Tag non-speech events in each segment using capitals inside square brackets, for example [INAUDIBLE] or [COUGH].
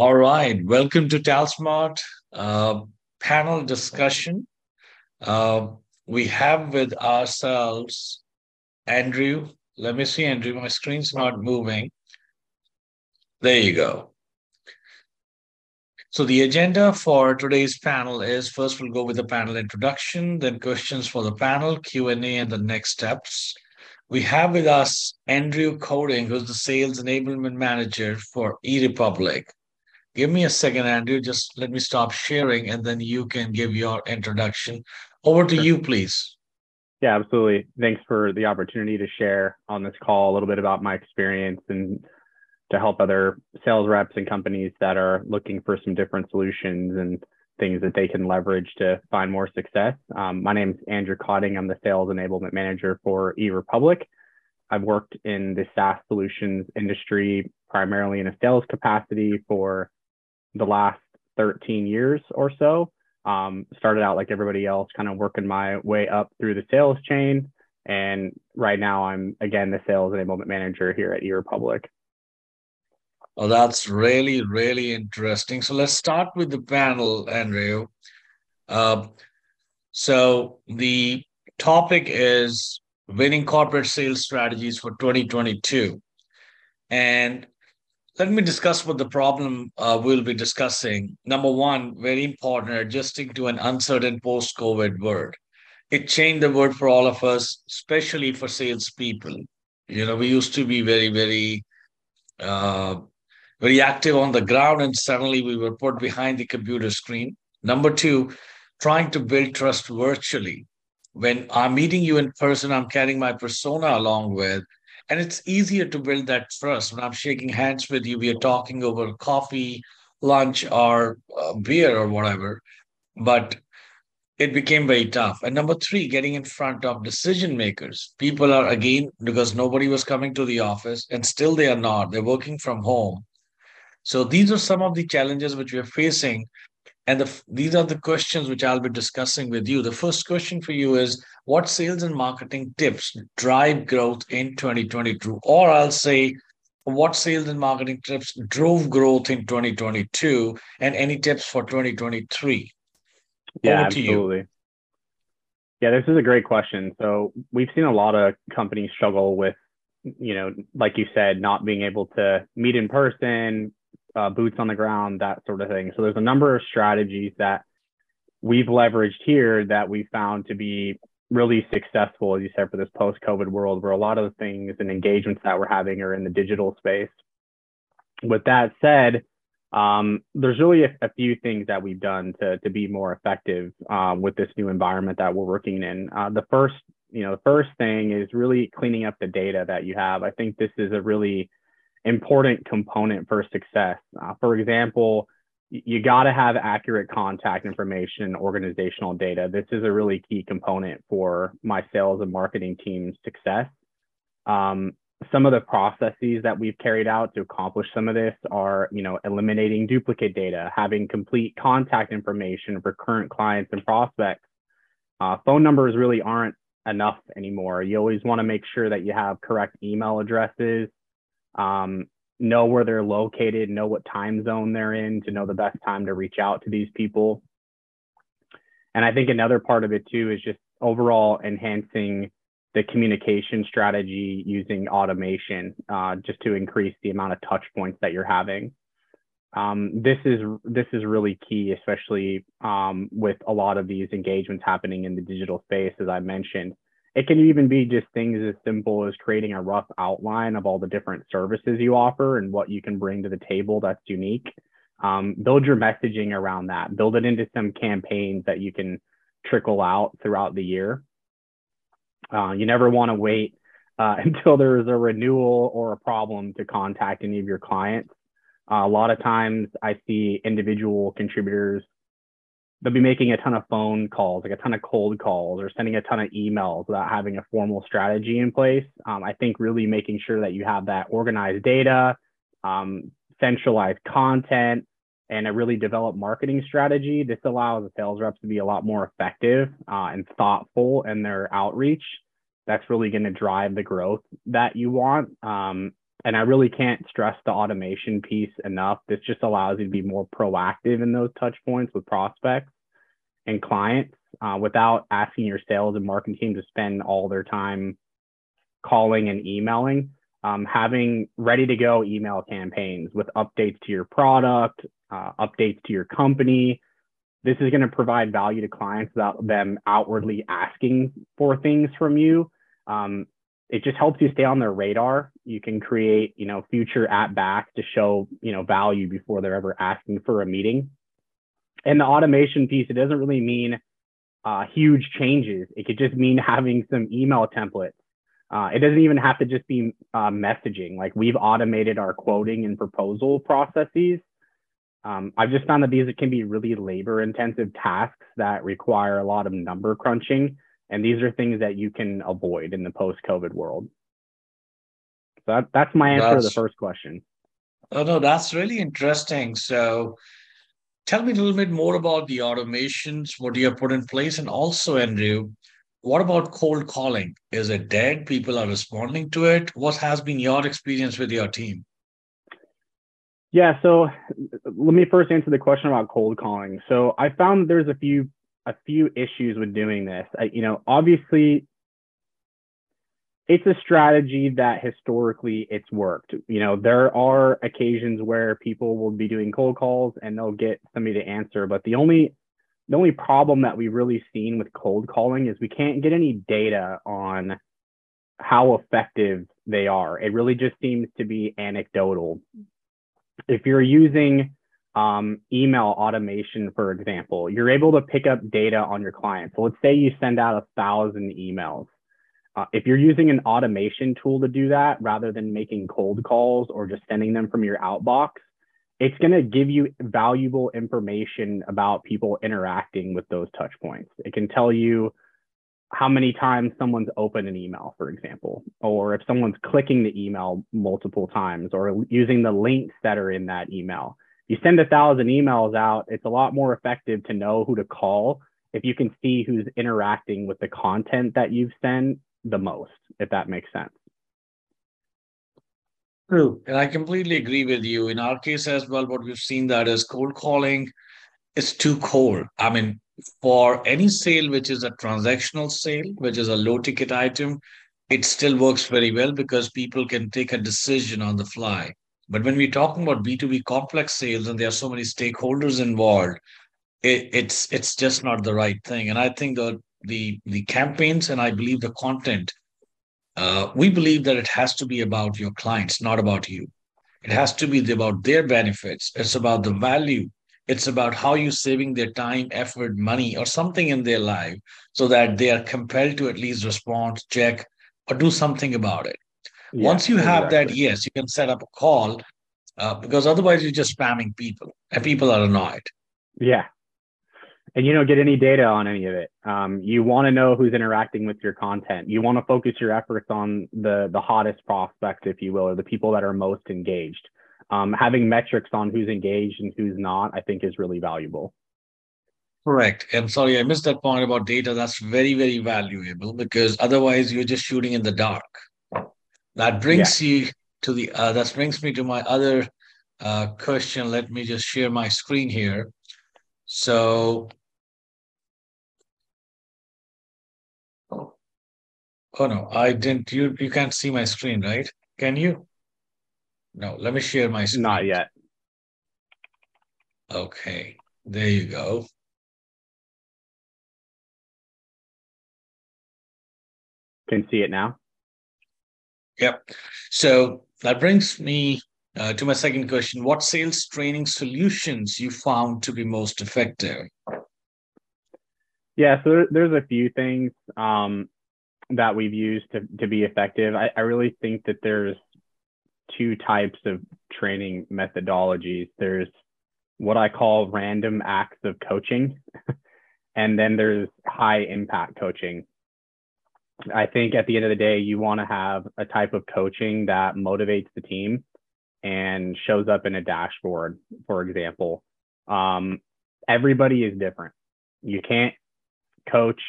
All right, welcome to TalSmart uh, panel discussion. Uh, we have with ourselves Andrew. Let me see, Andrew. My screen's not moving. There you go. So the agenda for today's panel is first we'll go with the panel introduction, then questions for the panel, Q&A, and the next steps. We have with us Andrew Codding, who's the Sales Enablement Manager for e.Republic. Give me a second, Andrew. Just let me stop sharing and then you can give your introduction. Over to sure. you, please. Yeah, absolutely. Thanks for the opportunity to share on this call a little bit about my experience and to help other sales reps and companies that are looking for some different solutions and things that they can leverage to find more success. Um, my name is Andrew Codding. I'm the sales enablement manager for e.Republic. I've worked in the SaaS solutions industry primarily in a sales capacity for the last 13 years or so. Um, started out like everybody else, kind of working my way up through the sales chain. And right now, I'm again the sales enablement manager here at e.Republic. Oh, that's really, really interesting. So let's start with the panel, Andrew. Uh, so the topic is winning corporate sales strategies for 2022. And let me discuss what the problem uh, we'll be discussing. Number one, very important, adjusting to an uncertain post COVID world. It changed the world for all of us, especially for salespeople. You know, we used to be very, very, uh, very active on the ground, and suddenly we were put behind the computer screen. Number two, trying to build trust virtually. When I'm meeting you in person, I'm carrying my persona along with, and it's easier to build that trust when I'm shaking hands with you. We are talking over coffee, lunch, or uh, beer or whatever. But it became very tough. And number three, getting in front of decision makers. People are, again, because nobody was coming to the office, and still they are not. They're working from home. So these are some of the challenges which we're facing and the, these are the questions which I'll be discussing with you. The first question for you is what sales and marketing tips drive growth in 2022? Or I'll say, what sales and marketing tips drove growth in 2022 and any tips for 2023? Yeah, absolutely. Yeah, this is a great question. So we've seen a lot of companies struggle with, you know, like you said, not being able to meet in person, uh, boots on the ground, that sort of thing. So there's a number of strategies that we've leveraged here that we found to be really successful, as you said, for this post-COVID world, where a lot of the things and engagements that we're having are in the digital space. With that said, um, there's really a, a, few things that we've done to, to be more effective um, with this new environment that we're working in. Uh, the first, you know, the first thing is really cleaning up the data that you have. I think this is a really important component for success. Uh, for example, you got to have accurate contact information organizational data. This is a really key component for my sales and marketing team's success. Um, some of the processes that we've carried out to accomplish some of this are, you know, eliminating duplicate data, having complete contact information for current clients and prospects. Uh, phone numbers really aren't enough anymore. You always want to make sure that you have correct email addresses, um, know where they're located, know what time zone they're in to know the best time to reach out to these people. And I think another part of it too is just overall enhancing the communication strategy using automation uh, just to increase the amount of touch points that you're having. Um, this is this is really key, especially um, with a lot of these engagements happening in the digital space, as I mentioned. It can even be just things as simple as creating a rough outline of all the different services you offer and what you can bring to the table that's unique. Um, build your messaging around that. Build it into some campaigns that you can trickle out throughout the year. Uh, you never want to wait uh, [LAUGHS] until there is a renewal or a problem to contact any of your clients. Uh, a lot of times I see individual contributors they'll be making a ton of phone calls, like a ton of cold calls, or sending a ton of emails without having a formal strategy in place. Um, I think really making sure that you have that organized data, um, centralized content, and a really developed marketing strategy. This allows the sales reps to be a lot more effective uh, and thoughtful in their outreach. That's really going to drive the growth that you want. Um, and I really can't stress the automation piece enough. This just allows you to be more proactive in those touch points with prospects and clients uh, without asking your sales and marketing team to spend all their time calling and emailing. Um, having ready to go email campaigns with updates to your product, uh, updates to your company. This is going to provide value to clients without them outwardly asking for things from you. Um, it just helps you stay on their radar. You can create, you know, future at bats to show, you know, value before they're ever asking for a meeting. And the automation piece, it doesn't really mean uh, huge changes. It could just mean [LAUGHS] having some email templates. Uh, it doesn't even have to just be uh, messaging. Like we've automated our quoting and proposal processes. Um, I've just found that these can be really labor intensive tasks that require a lot of number crunching and these are things that you can avoid in the post-COVID world. So that, that's my answer that's, to the first question. Oh no, that's really interesting. So tell me a little bit more about the automations, what you have put in place, and also, Andrew, what about cold calling? Is it dead? People are responding to it. What has been your experience with your team? Yeah, so let me first answer the question about cold calling. So I found there's a few a few issues with doing this. I, you know, obviously, it's a strategy that historically it's worked. You know, there are occasions where people will be doing cold calls and they'll get somebody to answer, but the only the only problem that we've really seen with cold calling is we can't get any data on how effective they are. It really just seems to be anecdotal. If you're using um, email automation, for example, you're able to pick up data on your clients. So let's say you send out a thousand emails. Uh, if you're using an automation tool to do that rather than making cold calls or just sending them from your outbox, it's going to give you valuable information about people interacting with those touch points. It can tell you how many times someone's opened an email, for example, or if someone's clicking the email multiple times or using the links that are in that email you send a thousand emails out, it's a lot more effective to know who to call if you can see who's interacting with the content that you've sent the most, if that makes sense. True. And I completely agree with you. In our case as well, what we've seen that is cold calling is too cold. I mean, for any sale which is a transactional sale, which is a low ticket item, it still works very well because people can take a decision on the fly. But when we're talking about B2B complex sales and there are so many stakeholders involved, it, it's it's just not the right thing. And I think the the the campaigns and I believe the content, uh, we believe that it has to be about your clients, not about you. It has to be about their benefits. It's about the value. It's about how you're saving their time, effort, money, or something in their life so that they are compelled to at least respond, check, or do something about it. Yeah, Once you have exactly. that, yes, you can set up a call uh, because otherwise you're just spamming people and people are annoyed. Yeah. And you don't get any data on any of it. Um, you want to know who's interacting with your content. You want to focus your efforts on the the hottest prospects, if you will, or the people that are most engaged. Um, having metrics on who's engaged and who's not, I think, is really valuable. Correct. And sorry, I missed that point about data. That's very, very valuable because otherwise you're just shooting in the dark. That brings yeah. you to the, uh, that brings me to my other uh, question. Let me just share my screen here. So, oh, oh no, I didn't, you, you can't see my screen, right? Can you? No, let me share my screen. Not yet. Okay, there you go. Can see it now. Yep. So that brings me uh, to my second question. What sales training solutions you found to be most effective? Yeah, so there's a few things um, that we've used to, to be effective. I, I really think that there's two types of training methodologies. There's what I call random acts of coaching, [LAUGHS] and then there's high impact coaching. I think at the end of the day, you want to have a type of coaching that motivates the team and shows up in a dashboard, for example. Um, everybody is different. You can't coach,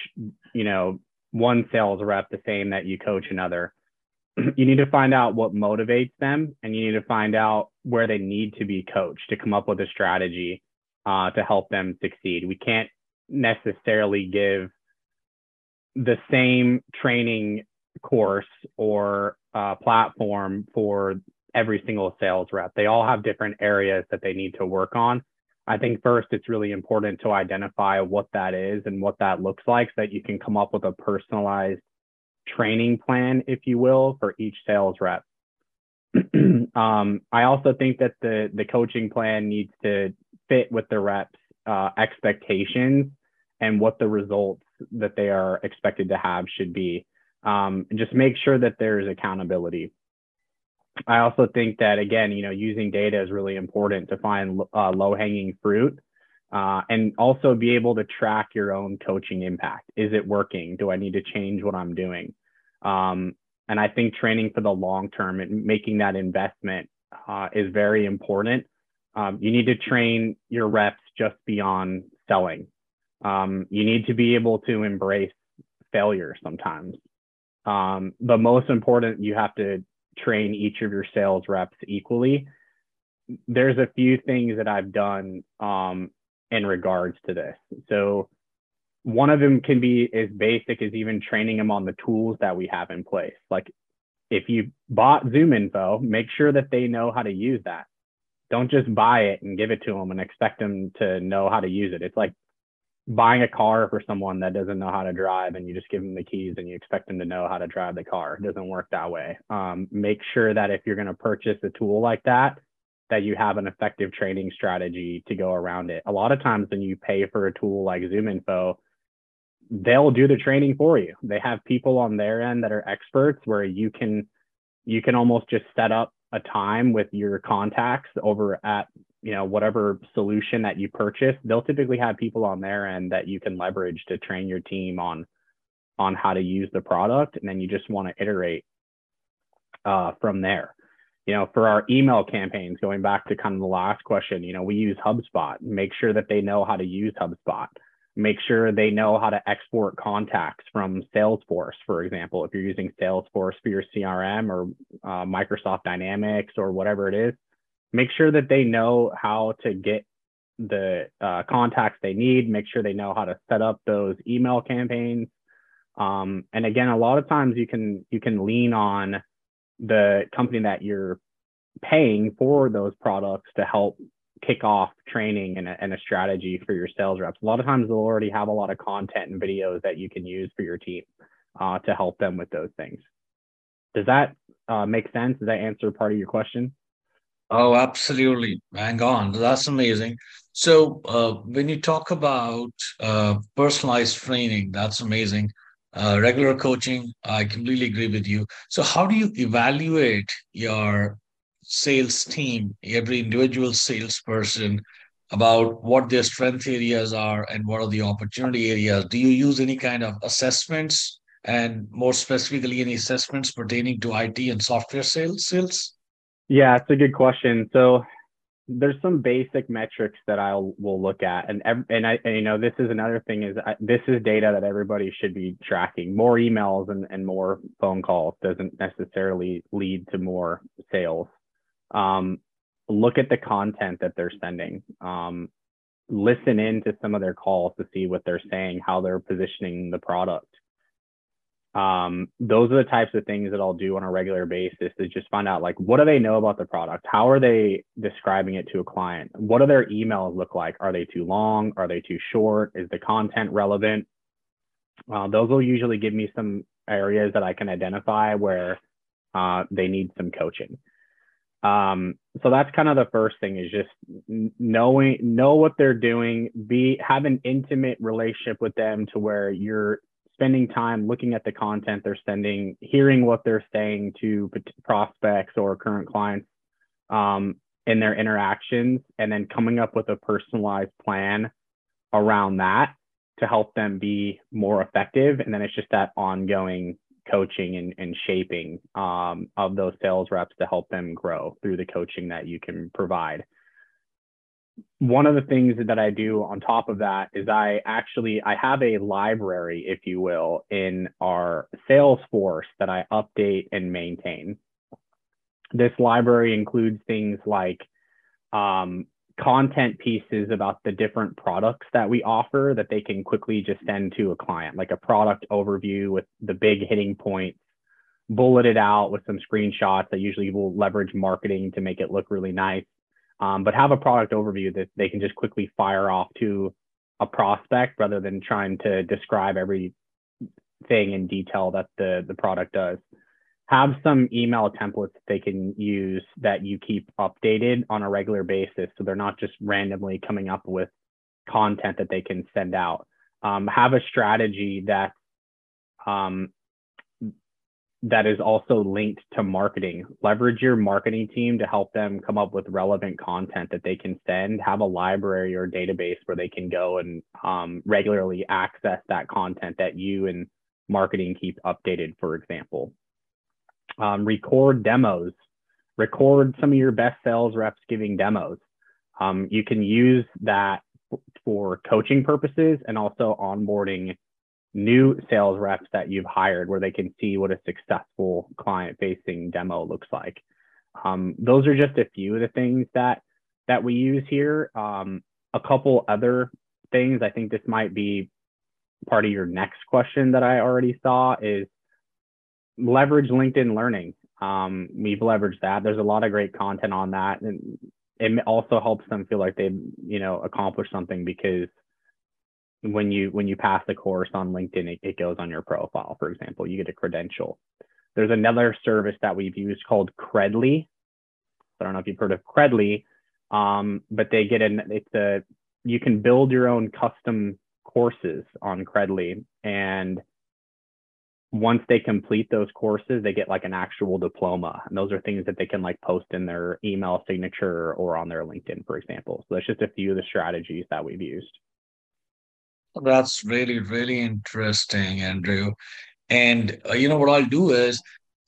you know, one sales rep the same that you coach another. [CLEARS THROAT] you need to find out what motivates them and you need to find out where they need to be coached to come up with a strategy uh, to help them succeed. We can't necessarily give the same training course or uh, platform for every single sales rep. They all have different areas that they need to work on. I think first it's really important to identify what that is and what that looks like so that you can come up with a personalized training plan, if you will, for each sales rep. [CLEARS THROAT] um, I also think that the the coaching plan needs to fit with the reps' uh, expectations and what the results that they are expected to have should be. Um, and just make sure that there's accountability. I also think that again, you know, using data is really important to find uh, low hanging fruit. Uh, and also be able to track your own coaching impact. Is it working? Do I need to change what I'm doing? Um, and I think training for the long term and making that investment uh, is very important. Um, you need to train your reps just beyond selling. Um, you need to be able to embrace failure sometimes. Um, but most important, you have to train each of your sales reps equally. There's a few things that I've done um, in regards to this. So one of them can be as basic as even training them on the tools that we have in place. Like if you bought Zoom info, make sure that they know how to use that. Don't just buy it and give it to them and expect them to know how to use it. It's like buying a car for someone that doesn't know how to drive and you just give them the keys and you expect them to know how to drive the car. It doesn't work that way. Um, make sure that if you're going to purchase a tool like that, that you have an effective training strategy to go around it. A lot of times when you pay for a tool like ZoomInfo, they'll do the training for you. They have people on their end that are experts where you can you can almost just set up a time with your contacts over at you know whatever solution that you purchase they'll typically have people on their end that you can leverage to train your team on on how to use the product and then you just want to iterate uh, from there. You know for our email campaigns going back to kind of the last question you know we use hubspot. Make sure that they know how to use hubspot. Make sure they know how to export contacts from salesforce for example if you're using salesforce for your crm or uh, microsoft dynamics or whatever it is make sure that they know how to get the uh, contacts they need, make sure they know how to set up those email campaigns. Um, and again, a lot of times you can you can lean on the company that you're paying for those products to help kick off training and a, and a strategy for your sales reps. A lot of times they'll already have a lot of content and videos that you can use for your team uh, to help them with those things. Does that uh, make sense? Does that answer part of your question? Oh, absolutely. Hang on. That's amazing. So, uh, when you talk about uh, personalized training, that's amazing. Uh, regular coaching, I completely agree with you. So, how do you evaluate your sales team, every individual salesperson, about what their strength areas are and what are the opportunity areas? Do you use any kind of assessments and more specifically, any assessments pertaining to IT and software sales? Sales? Yeah, it's a good question. So there's some basic metrics that I will look at, and and I and, you know this is another thing is I, this is data that everybody should be tracking. More emails and, and more phone calls doesn't necessarily lead to more sales. Um, look at the content that they're sending. Um, listen in to some of their calls to see what they're saying, how they're positioning the product um, those are the types of things that I'll do on a regular basis to just find out like what do they know about the product? How are they describing it to a client? What do their emails look like? Are they too long? Are they too short? Is the content relevant? Uh, those will usually give me some areas that I can identify where uh, they need some coaching. Um, so that's kind of the first thing is just knowing know what they're doing, be have an intimate relationship with them to where you're spending time looking at the content they're sending, hearing what they're saying to prospects or current clients um, in their interactions, and then coming up with a personalized plan around that to help them be more effective. And then it's just that ongoing coaching and, and shaping um, of those sales reps to help them grow through the coaching that you can provide one of the things that I do on top of that is I actually I have a library, if you will, in our Salesforce that I update and maintain. This library includes things like um, content pieces about the different products that we offer that they can quickly just send to a client, like a product overview with the big hitting points, bulleted out with some screenshots that usually will leverage marketing to make it look really nice um, but have a product overview that they can just quickly fire off to a prospect rather than trying to describe every thing in detail that the, the product does. Have some email templates that they can use that you keep updated on a regular basis so they're not just randomly coming up with content that they can send out. Um, have a strategy that um, that is also linked to marketing. Leverage your marketing team to help them come up with relevant content that they can send. Have a library or database where they can go and um, regularly access that content that you and marketing keep updated, for example. Um, record demos. Record some of your best sales reps giving demos. Um, you can use that for coaching purposes and also onboarding new sales reps that you've hired where they can see what a successful client facing demo looks like. Um, those are just a few of the things that that we use here. Um, a couple other things, I think this might be part of your next question that I already saw is leverage LinkedIn learning. Um, we've leveraged that. There's a lot of great content on that. And it also helps them feel like they've, you know, accomplished something because when you when you pass the course on linkedin it, it goes on your profile for example you get a credential. There's another service that we've used called credly. I don't know if you've heard of credly um, but they get an it's a you can build your own custom courses on credly and once they complete those courses they get like an actual diploma and those are things that they can like post in their email signature or on their linkedin for example. So that's just a few of the strategies that we've used that's really, really interesting, Andrew. And uh, you know what I'll do is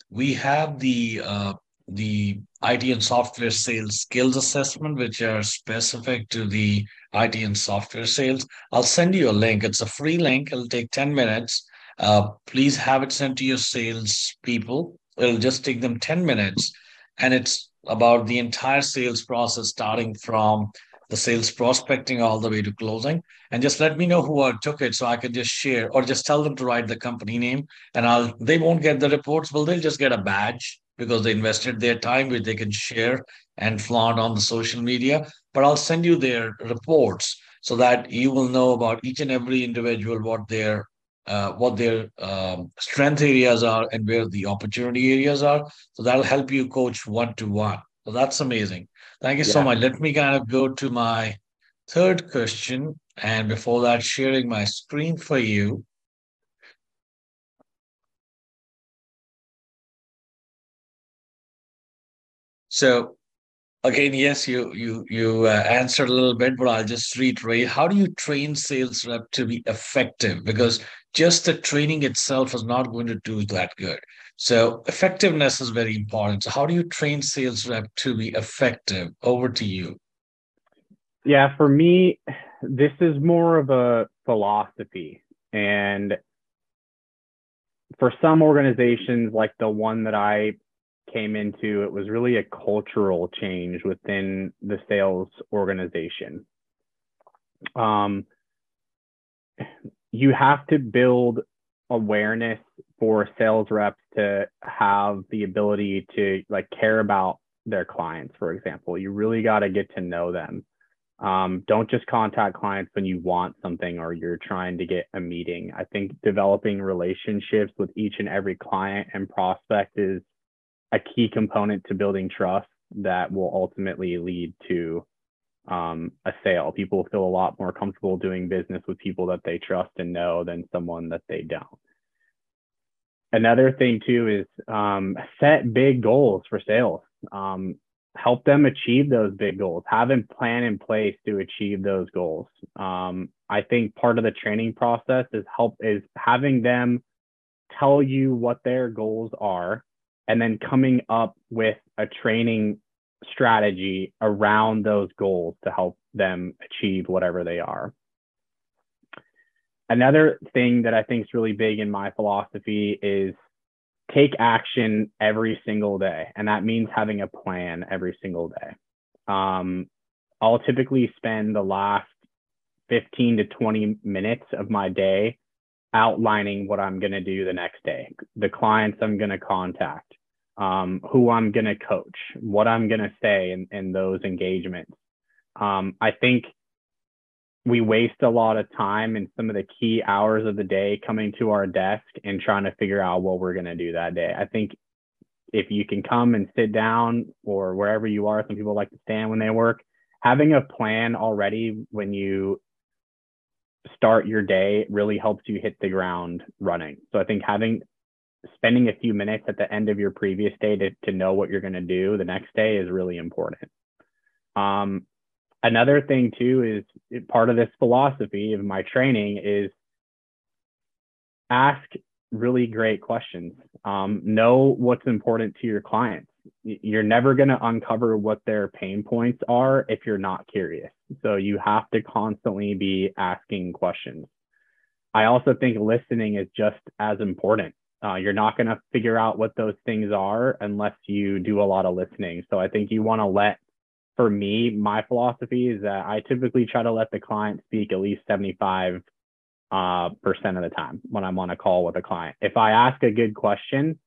we have the uh, the IT and software sales skills assessment, which are specific to the IT and software sales. I'll send you a link. It's a free link. It'll take 10 minutes. Uh, please have it sent to your sales people. It'll just take them 10 minutes. And it's about the entire sales process, starting from the sales prospecting all the way to closing. And just let me know who took it so I can just share or just tell them to write the company name and I'll they won't get the reports. Well they'll just get a badge because they invested their time which they can share and flaunt on the social media. But I'll send you their reports so that you will know about each and every individual what their uh, what their um, strength areas are and where the opportunity areas are. So that'll help you coach one to one so that's amazing Thank you yeah. so much. Let me kind of go to my third question. And before that, sharing my screen for you. So again, yes, you you you uh, answered a little bit, but I'll just reiterate. How do you train sales rep to be effective? Because just the training itself is not going to do that good. So effectiveness is very important. So how do you train sales rep to be effective? Over to you. Yeah, for me, this is more of a philosophy. And for some organizations like the one that I came into, it was really a cultural change within the sales organization. Um, you have to build awareness for sales reps to have the ability to like care about their clients for example you really got to get to know them um, don't just contact clients when you want something or you're trying to get a meeting i think developing relationships with each and every client and prospect is a key component to building trust that will ultimately lead to um, a sale. People feel a lot more comfortable doing business with people that they trust and know than someone that they don't. Another thing too is um, set big goals for sales. Um, help them achieve those big goals. Have a plan in place to achieve those goals. Um, I think part of the training process is help is having them tell you what their goals are, and then coming up with a training strategy around those goals to help them achieve whatever they are. Another thing that I think is really big in my philosophy is take action every single day. And that means having a plan every single day. Um, I'll typically spend the last 15 to 20 minutes of my day outlining what I'm going to do the next day, the clients I'm going to contact, um, who I'm going to coach, what I'm going to say in, in those engagements. Um, I think we waste a lot of time in some of the key hours of the day coming to our desk and trying to figure out what we're going to do that day. I think if you can come and sit down or wherever you are, some people like to stand when they work, having a plan already when you start your day really helps you hit the ground running. So I think having spending a few minutes at the end of your previous day to, to know what you're going to do the next day is really important. Um, another thing too is part of this philosophy of my training is ask really great questions. Um, know what's important to your clients. You're never going to uncover what their pain points are if you're not curious. So you have to constantly be asking questions. I also think listening is just as important. Uh, you're not going to figure out what those things are unless you do a lot of listening. So I think you want to let, for me, my philosophy is that I typically try to let the client speak at least 75 uh, percent of the time when I'm on a call with a client. If I ask a good question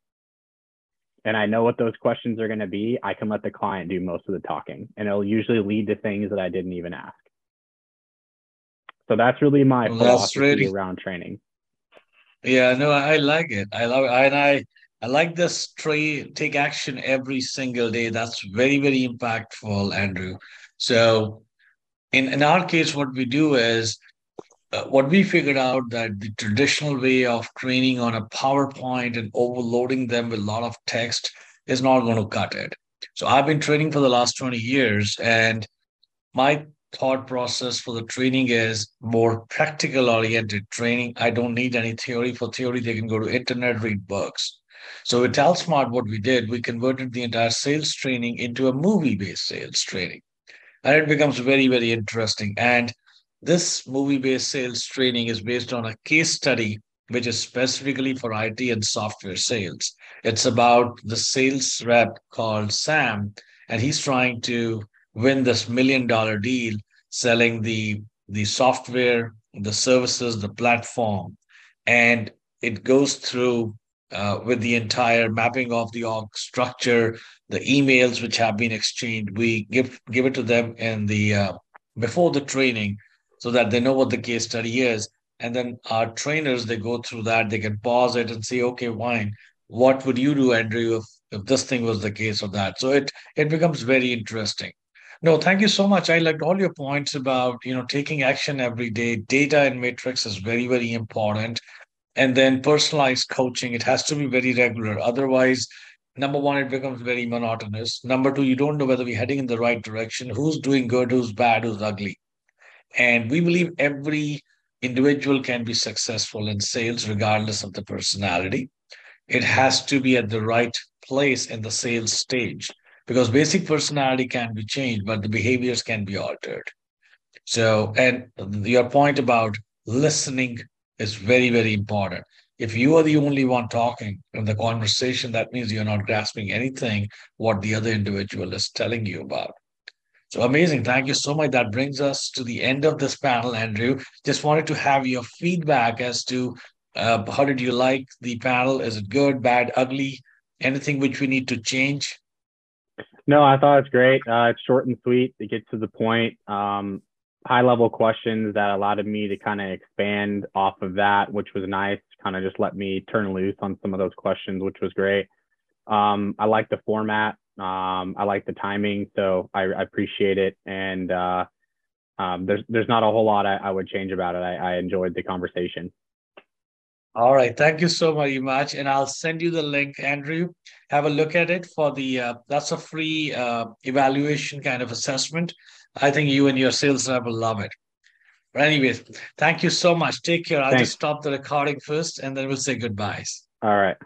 and I know what those questions are going to be, I can let the client do most of the talking and it'll usually lead to things that I didn't even ask. So that's really my well, philosophy really, around training. Yeah, no, I like it. I love it. And I, I like this tray, take action every single day. That's very, very impactful, Andrew. So in, in our case, what we do is uh, what we figured out that the traditional way of training on a PowerPoint and overloading them with a lot of text is not going to cut it. So I've been training for the last 20 years, and my thought process for the training is more practical oriented training. I don't need any theory. For theory, they can go to internet, read books. So with TalSmart, what we did, we converted the entire sales training into a movie-based sales training. And it becomes very, very interesting. And this movie based sales training is based on a case study which is specifically for IT and software sales. It's about the sales rep called Sam, and he's trying to win this million dollar deal selling the, the software, the services, the platform. And it goes through uh, with the entire mapping of the org structure, the emails which have been exchanged. We give give it to them in the uh, before the training so that they know what the case study is. And then our trainers, they go through that, they can pause it and say, okay, wine, what would you do, Andrew, if, if this thing was the case or that? So it it becomes very interesting. No, thank you so much. I liked all your points about, you know, taking action every day. Data and metrics is very, very important. And then personalized coaching, it has to be very regular. Otherwise, number one, it becomes very monotonous. Number two, you don't know whether we're heading in the right direction, who's doing good, who's bad, who's ugly. And we believe every individual can be successful in sales regardless of the personality. It has to be at the right place in the sales stage because basic personality can be changed, but the behaviors can be altered. So, and your point about listening is very, very important. If you are the only one talking in the conversation, that means you're not grasping anything what the other individual is telling you about. So amazing. Thank you so much. That brings us to the end of this panel, Andrew. Just wanted to have your feedback as to uh, how did you like the panel? Is it good, bad, ugly? Anything which we need to change? No, I thought it's great. Uh, it's short and sweet. It gets to the point. Um, high level questions that allowed me to kind of expand off of that, which was nice. Kind of just let me turn loose on some of those questions, which was great. Um, I like the format. Um, I like the timing, so I, I appreciate it. And uh, um, there's there's not a whole lot I, I would change about it. I, I, enjoyed the conversation. All right, thank you so very much, and I'll send you the link, Andrew. Have a look at it for the uh, that's a free uh, evaluation kind of assessment. I think you and your sales rep will love it. But anyways, thank you so much. Take care. I'll Thanks. just stop the recording first, and then we'll say goodbyes. All right.